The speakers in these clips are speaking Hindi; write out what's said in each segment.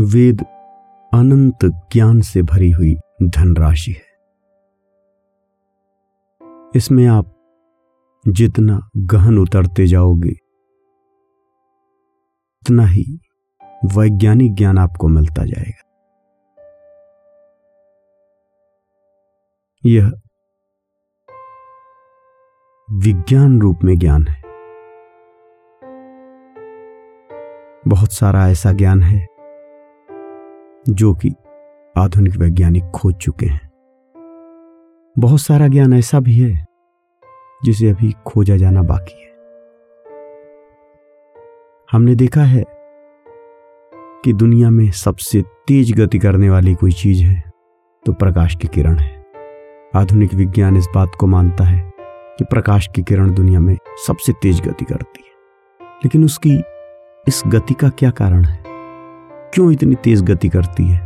वेद अनंत ज्ञान से भरी हुई धनराशि है। इसमें आप जितना गहन उतरते जाओगे, उतना ही वैज्ञानिक ज्ञान आपको मिलता जाएगा। यह विज्ञान रूप में ज्ञान है। बहुत सारा ऐसा ज्ञान है जो कि आधुनिक वैज्ञानिक खोज चुके हैं। बहुत सारा ज्ञान ऐसा भी है, जिसे अभी खोजा जाना बाकी है। हमने देखा है कि दुनिया में सबसे तेज गति करने वाली कोई चीज़ है तो प्रकाश की किरण है। आधुनिक विज्ञान इस बात को मानता है कि प्रकाश की किरण दुनिया में सबसे तेज गति करती है। लेकिन उसकी इस गति का क्या कारण है? क्यों इतनी तेज गति करती है?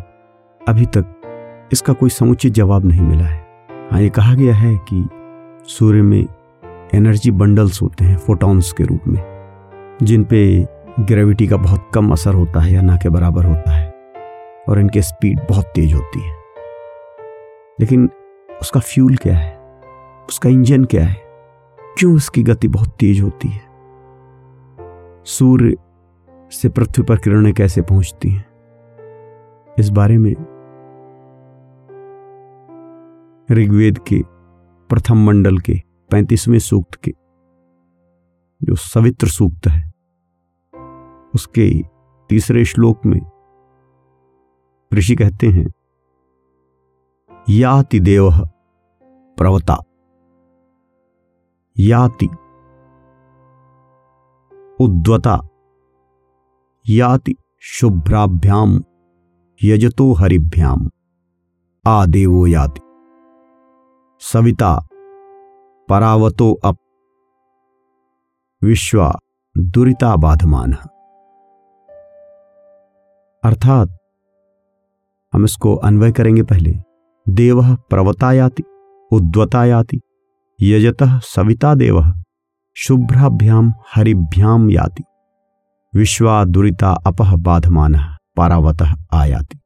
अभी तक इसका कोई समुचित जवाब नहीं मिला है। हाँ ये कहा गया है कि सूर्य में एनर्जी बंडल्स होते हैं फोटॉन्स के रूप में, जिन पे ग्रेविटी का बहुत कम असर होता है या ना के बराबर होता है, और इनके स्पीड बहुत तेज होती है। लेकिन उसका फ्यूल क्या है? उसका इंजन क्या है? क्यों उसकी गति बहुत तेज होती है? सूर्य से पृथ्वी पर किरणें कैसे पहुँचती हैं? इस बारे में ऋग्वेद के प्रथम मंडल के पैंतीसवें सूक्त के जो सवित्र सूक्त है, उसके तीसरे श्लोक में ऋषि कहते हैं, याति देव प्रवता। याति उद्वता। याति शुभ्राभ्याम यजतो हरिभ्याम। आदेवो याति। सविता, परावतो अप। विश्वा, दुरिता बाधमान। अर्थात, हम इसको अन्वय करेंगे पहले। देव प्रवतायाति उद्वतायाति यजत सविता देव, शुभ्राभ्याम हरिभ्याम याति। विश्वा दुरिता अपह बाधमान पारावत आयाति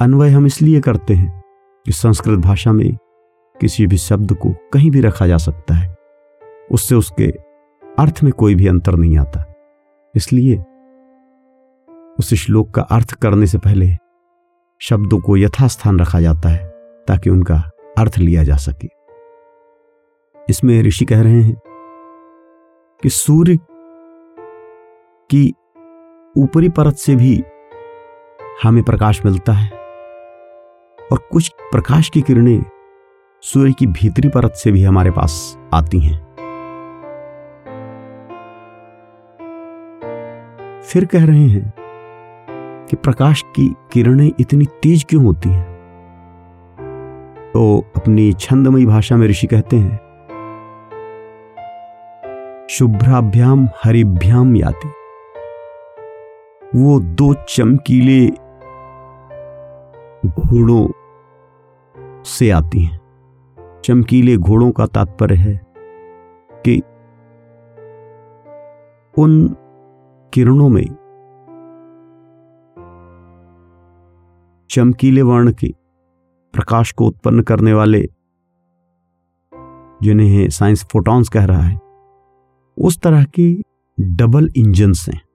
अन्वय हम इसलिए करते हैं कि संस्कृत भाषा में किसी भी शब्द को कहीं भी रखा जा सकता है। उससे उसके अर्थ में कोई भी अंतर नहीं आता। इसलिए उस श्लोक का अर्थ करने से पहले शब्दों को यथास्थान रखा जाता है ताकि उनका अर्थ लिया जा सके। इसमें ऋषि कह रहे हैं कि सूर्य की ऊपरी परत से भी हमें प्रकाश मिलता है और कुछ प्रकाश की किरणें सूर्य की भीतरी परत से भी हमारे पास आती हैं। फिर कह रहे हैं कि प्रकाश की किरणें इतनी तेज क्यों होती हैं? तो अपनी छंदमयी भाषा में ऋषि कहते हैं, शुभ्राभ्याम, हरिभ्याम याति। वो दो चमकीले घोड़ों से आती हैं। चमकीले घोड़ों का तात्पर्य है कि उन किरणों में चमकीले वर्ण के प्रकाश को उत्पन्न करने वाले, जिन्हें साइंस फोटॉन्स कह रहा है, उस तरह के डबल इंजन्स हैं।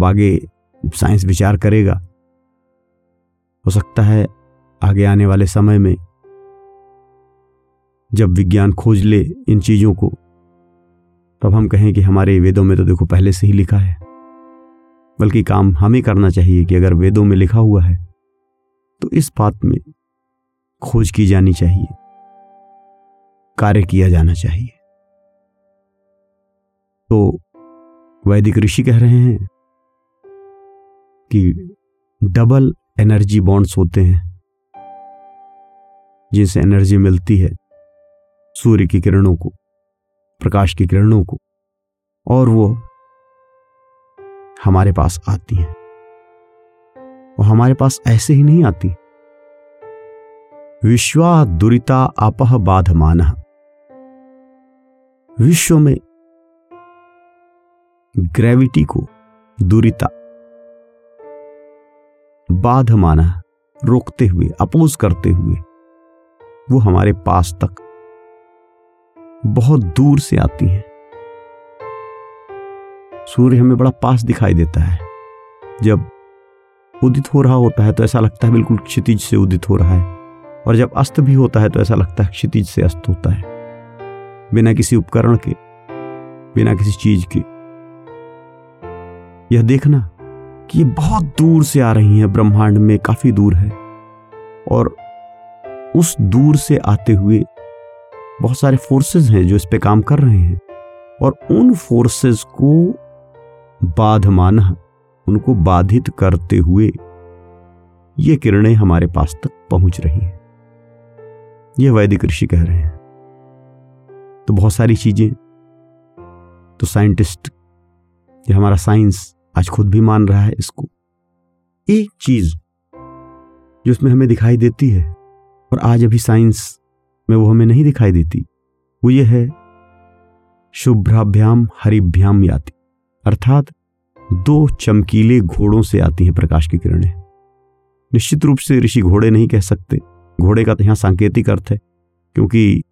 अब आगे साइंस विचार करेगा। हो सकता है आगे आने वाले समय में जब विज्ञान खोज ले इन चीज़ों को, तब हम कहें कि हमारे वेदों में तो देखो पहले से ही लिखा है। बल्कि काम हमें करना चाहिए कि अगर वेदों में लिखा हुआ है तो इस बात में खोज की जानी चाहिए, कार्य किया जाना चाहिए। तो वैदिक ऋषि कह रहे हैं कि डबल एनर्जी बॉन्ड्स होते हैं, जिनसे एनर्जी मिलती है सूर्य की किरणों को, प्रकाश की किरणों को, और वो हमारे पास आती हैं। वो हमारे पास ऐसे ही नहीं आती। विश्वा दुरिता अपह बाधमान। विश्व में ग्रेविटी को दूरिता बाध माना रोकते हुए, अपोज करते हुए, वो हमारे पास तक बहुत दूर से आती हैं। सूर्य हमें बड़ा पास दिखाई देता है। जब उदित हो रहा होता है तो ऐसा लगता है बिल्कुल क्षितिज से उदित हो रहा है। और जब अस्त भी होता है तो ऐसा लगता है क्षितिज से अस्त होता है। बिना किसी उपकरण के, बिना किसी चीज़ के। यह देखना कि ये बहुत दूर से आ रही हैं, ब्रह्मांड में काफ़ी दूर है। और उस दूर से आते हुए बहुत सारे फोर्सेस हैं जो इस पे काम कर रहे हैं। और उन फोर्सेस को बाध माना उनको बाधित करते हुए ये किरणें हमारे पास तक पहुँच रही हैं। ये वैदिक ऋषि कह रहे हैं। तो बहुत सारी चीज़ें तो साइंटिस्ट ये हमारा साइंस आज खुद भी मान रहा है इसको। एक चीज़ जो उसमें हमें दिखाई देती है, और आज अभी साइंस में वो हमें नहीं दिखाई देती, वो ये है शुभ्राभ्याम हरिभ्याम याति। अर्थात दो चमकीले घोड़ों से आती हैं प्रकाश की किरणें। निश्चित रूप से ऋषि घोड़े नहीं कह सकते। घोड़े का तो यहाँ सांकेतिक अर्थ है, क्योंकि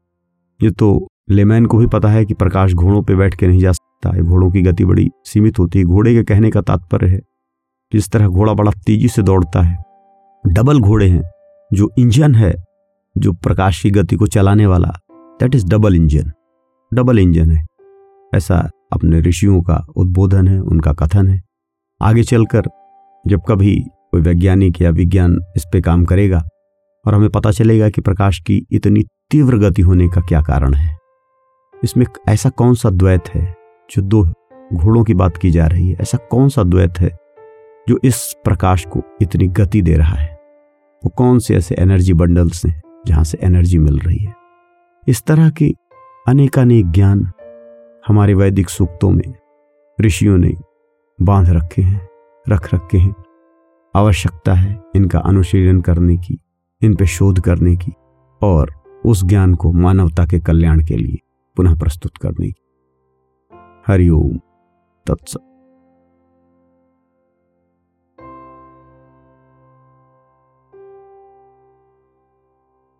ये तो लेमैन को भी पता है कि प्रकाश घोड़ों पर बैठ के नहीं जा सकता। है घोड़ों की गति बड़ी सीमित होती है। घोड़े के कहने का तात्पर्य है, जिस तरह घोड़ा बड़ा तेज़ी से दौड़ता है, डबल घोड़े हैं, जो इंजन है, जो प्रकाश की गति को चलाने वाला that is double engine double engine है। ऐसा अपने ऋषियों का उद्बोधन है, उनका कथन है। आगे चलकर, जब कभी कोई वैज्ञानिक या विज्ञान इस पे काम करेगा, और हमें पता चलेगा कि प्रकाश की इतनी तीव्र गति होने का क्या कारण है। इसमें ऐसा कौन सा द्वैत है जो दो घोड़ों की बात की जा रही है? ऐसा कौन सा द्वैत है जो इस प्रकाश को इतनी गति दे रहा है? वो कौन से ऐसे एनर्जी बंडल्स हैं जहाँ से एनर्जी मिल रही है? इस तरह के अनेकानेक ज्ञान हमारे वैदिक सूक्तों में ऋषियों ने बाँध रखे हैं, रख रखे हैं। आवश्यकता है इनका अनुशीलन करने की, इन पे शोध करने की और उस ज्ञान को मानवता के कल्याण के लिए पुनः प्रस्तुत करने। की हरिओम तत्सत।